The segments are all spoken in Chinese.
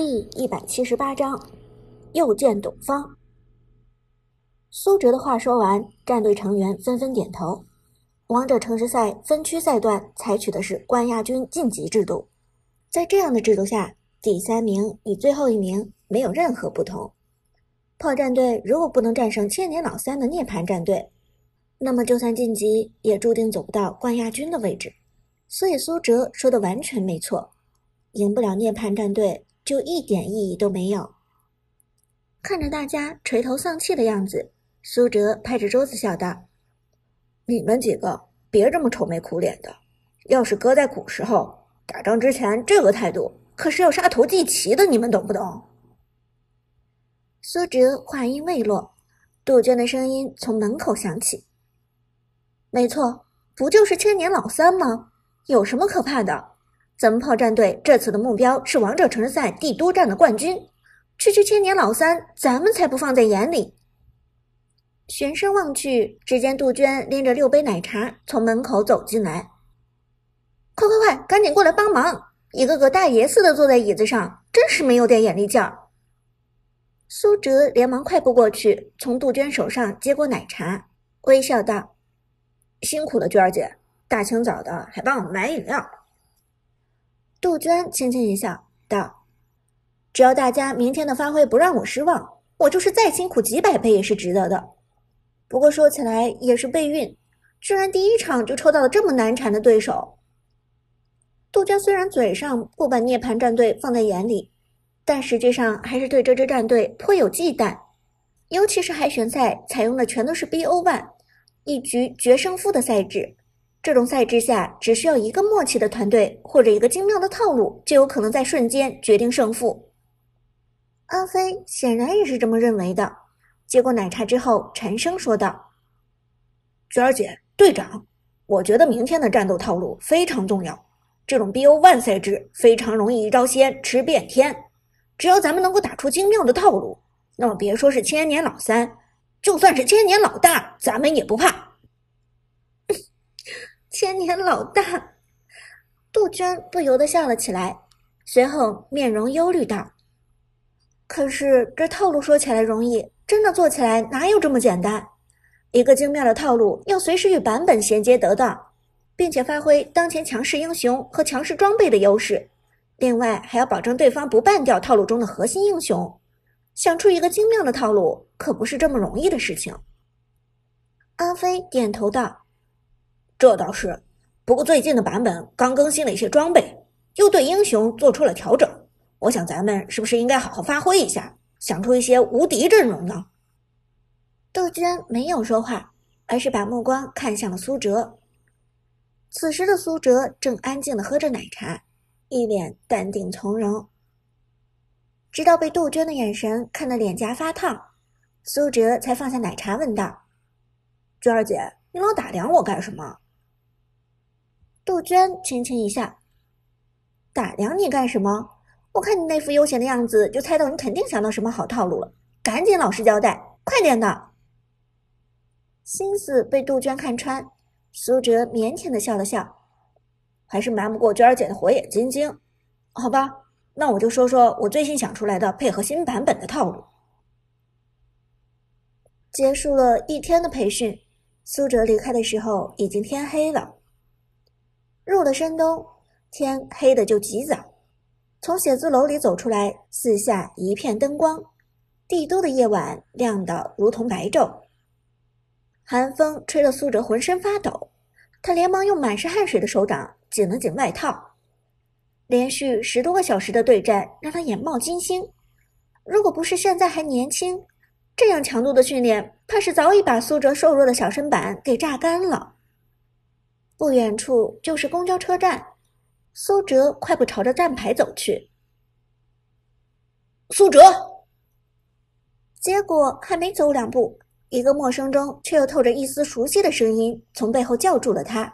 第一百七十八章，又见董方。苏哲的话说完，战队成员纷纷点头。王者城市赛分区赛段采取的是冠亚军晋级制度，在这样的制度下，第三名与最后一名没有任何不同。炮战队如果不能战胜千年老三的涅槃战队，那么就算晋级，也注定走不到冠亚军的位置。所以苏哲说的完全没错，赢不了涅槃战队。就一点意义都没有。看着大家垂头丧气的样子，苏哲拍着桌子笑道：“你们几个别这么愁眉苦脸的。要是搁在古时候，打仗之前这个态度可是要杀头祭旗的，你们懂不懂？”苏哲话音未落，杜鹃的声音从门口响起：“没错，不就是千年老三吗？有什么可怕的？”咱们炮战队这次的目标是王者城市赛帝都站的冠军，区区千年老三，咱们才不放在眼里。循声望去，只见杜鹃拎着六杯奶茶从门口走进来。快快快，赶紧过来帮忙！一个个大爷似的坐在椅子上，真是没有点眼力劲儿。苏哲连忙快步过去，从杜鹃手上接过奶茶，微笑道：“辛苦了，娟儿姐，大清早的还帮我们买饮料。”杜鹃轻轻一笑，道：“只要大家明天的发挥不让我失望，我就是再辛苦几百倍也是值得的。不过说起来也是备孕，居然第一场就抽到了这么难缠的对手。”杜鹃虽然嘴上不把涅槃战队放在眼里，但实际上还是对这支战队颇有忌惮，尤其是海选赛采用的全都是 BO One，一局决胜负的赛制。这种赛制下，只需要一个默契的团队或者一个精妙的套路，就有可能在瞬间决定胜负。阿飞显然也是这么认为的。接过奶茶之后，沉声说道：“娟儿姐，队长，我觉得明天的战斗套路非常重要。这种 BO1 赛制非常容易一招鲜吃遍天。只要咱们能够打出精妙的套路，那么别说是千年老三，就算是千年老大，咱们也不怕。”千年老大，杜鹃不由得笑了起来，随后面容忧虑道：“可是这套路说起来容易，真的做起来哪有这么简单？一个精妙的套路要随时与版本衔接得当，并且发挥当前强势英雄和强势装备的优势，另外还要保证对方不半掉套路中的核心英雄。想出一个精妙的套路，可不是这么容易的事情。”阿飞点头道。这倒是，不过最近的版本刚更新了一些装备，又对英雄做出了调整。我想咱们是不是应该好好发挥一下，想出一些无敌阵容呢？杜鹃没有说话，而是把目光看向了苏哲。此时的苏哲正安静的喝着奶茶，一脸淡定从容。直到被杜鹃的眼神看得脸颊发烫，苏哲才放下奶茶，问道：“娟儿姐，你老打量我干什么？”杜鹃轻轻一笑：“打量你干什么？我看你那副悠闲的样子，就猜到你肯定想到什么好套路了。赶紧老实交代，快点的！”心思被杜鹃看穿，苏哲腼腆的笑了笑：“还是瞒不过娟儿姐的火眼金睛。好吧，那我就说说我最新想出来的配合新版本的套路。”结束了一天的培训，苏哲离开的时候已经天黑了。入了深冬，天黑的就极早。从写字楼里走出来，四下一片灯光，帝都的夜晚亮得如同白昼。寒风吹得苏哲浑身发抖，他连忙用满是汗水的手掌紧了紧外套。连续十多个小时的对战让他眼冒金星，如果不是现在还年轻，这样强度的训练，怕是早已把苏哲瘦弱的小身板给榨干了。不远处就是公交车站，苏哲快步朝着站牌走去。苏哲，结果还没走两步，一个陌生中却又透着一丝熟悉的声音从背后叫住了他。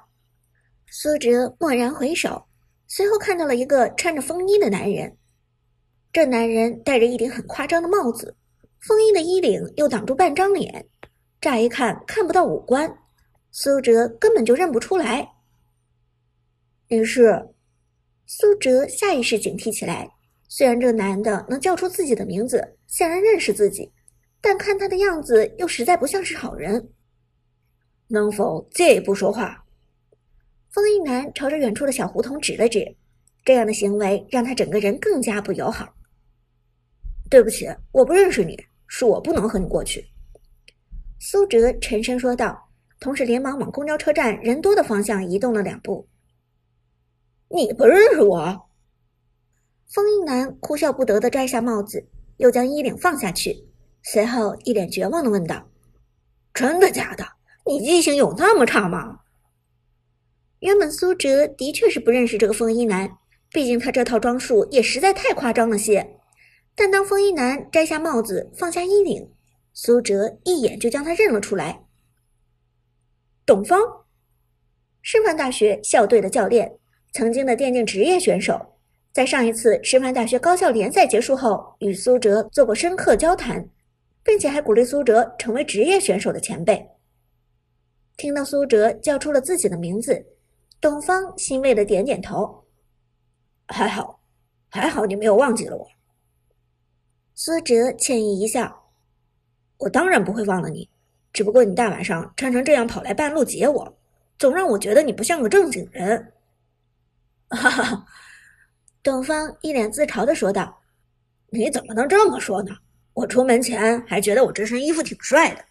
苏哲蓦然回首，随后看到了一个穿着风衣的男人。这男人戴着一顶很夸张的帽子，风衣的衣领又挡住半张脸，乍一看看不到五官。苏哲根本就认不出来。于是，苏哲下意识警惕起来，虽然这个男的能叫出自己的名字，显然认识自己，但看他的样子又实在不像是好人。能否借一步说话？风衣男朝着远处的小胡同指了指，这样的行为让他整个人更加不友好。对不起，我不认识你，是我不能和你过去。”苏哲沉声说道，同时连忙往公交车站人多的方向移动了两步。“你不认识我？”风衣男哭笑不得的摘下帽子，又将衣领放下去，随后一脸绝望的问道：“真的假的？你记性有那么差吗？”原本苏哲的确是不认识这个风衣男，毕竟他这套装束也实在太夸张了些。但当风衣男摘下帽子，放下衣领，苏哲一眼就将他认了出来。董方，师范大学校队的教练，曾经的电竞职业选手。在上一次师范大学高校联赛结束后，与苏哲做过深刻交谈，并且还鼓励苏哲成为职业选手的前辈。听到苏哲叫出了自己的名字，董方欣慰的点点头：“还好，还好你没有忘记了我。”苏哲歉意一笑：“我当然不会忘了你，只不过你大晚上穿成这样跑来半路接我，总让我觉得你不像个正经人。”哈哈。董方一脸自嘲的说道：“你怎么能这么说呢？我出门前还觉得我这身衣服挺帅的。”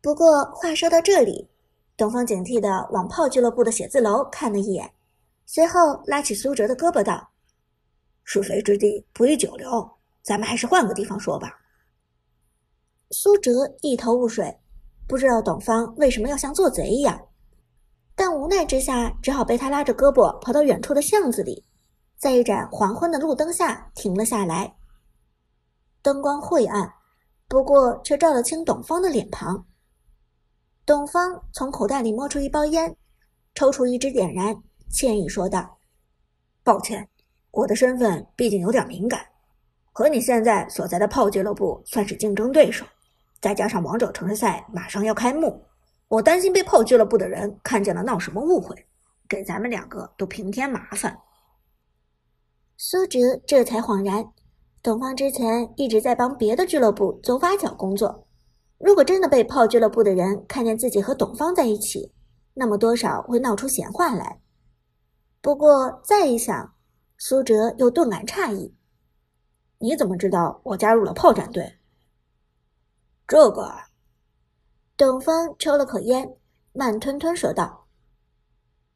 不过话说到这里，董方警惕的往炮俱乐部的写字楼看了一眼，随后拉起苏哲的胳膊道：“是非之地不宜久留，咱们还是换个地方说吧。”苏哲一头雾水，不知道董方为什么要像做贼一样，但无奈之下，只好被他拉着胳膊跑到远处的巷子里。在一盏黄昏的路灯下停了下来，灯光晦暗，不过却照得清董方的脸庞。董方从口袋里摸出一包烟，抽出一支点燃，歉意说道：“抱歉，我的身份毕竟有点敏感，和你现在所在的炮俱乐部算是竞争对手，再加上王者城市赛马上要开幕，我担心被炮俱乐部的人看见了闹什么误会，给咱们两个都平添麻烦。”苏哲这才恍然，董方之前一直在帮别的俱乐部做挖角工作。如果真的被炮俱乐部的人看见自己和董方在一起，那么多少会闹出闲话来。不过再一想，苏哲又顿感诧异：“你怎么知道我加入了炮战队？”这个，董方抽了口烟，慢吞吞说道。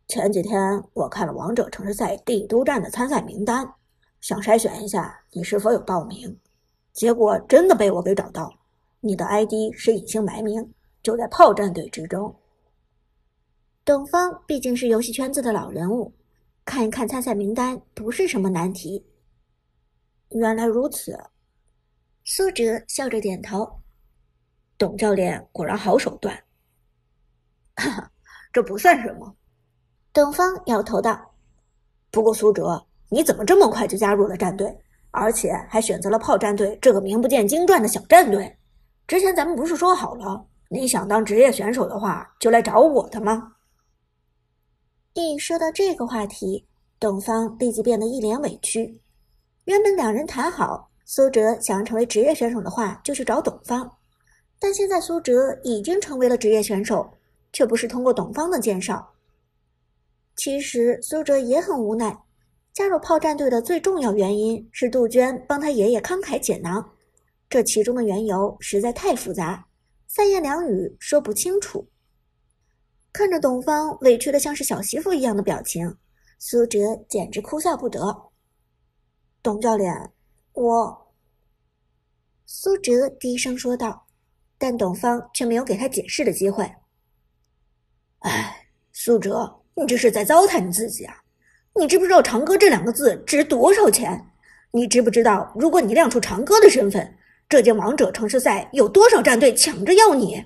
前几天我看了王者城市赛帝都站的参赛名单，想筛选一下你是否有报名，结果真的被我给找到。你的 ID 是隐姓埋名，就在炮战队之中。董方毕竟是游戏圈子的老人物，看一看参赛名单不是什么难题。原来如此，苏哲笑着点头。董教练果然好手段。这不算什么。董方摇头道：“不过苏哲，你怎么这么快就加入了战队，而且还选择了炮战队这个名不见经传的小战队？之前咱们不是说好了，你想当职业选手的话，就来找我的吗？”一说到这个话题，董方立即变得一脸委屈。原本两人谈好，苏哲想要成为职业选手的话，就去找董方，但现在苏哲已经成为了职业选手，却不是通过董方的介绍。其实苏哲也很无奈，加入炮战队的最重要原因是杜鹃帮他爷爷慷慨解囊，这其中的缘由实在太复杂，三言两语说不清楚。看着董方委屈的像是小媳妇一样的表情，苏哲简直哭笑不得。董教练，我……苏哲低声说道，但董方却没有给他解释的机会。哎，苏哲。你这是在糟蹋你自己啊！你知不知道“长歌”这两个字值多少钱？你知不知道，如果你亮出长歌的身份，这届王者城市赛有多少战队抢着要你？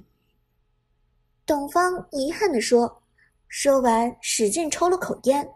董方遗憾地说，说完使劲抽了口烟。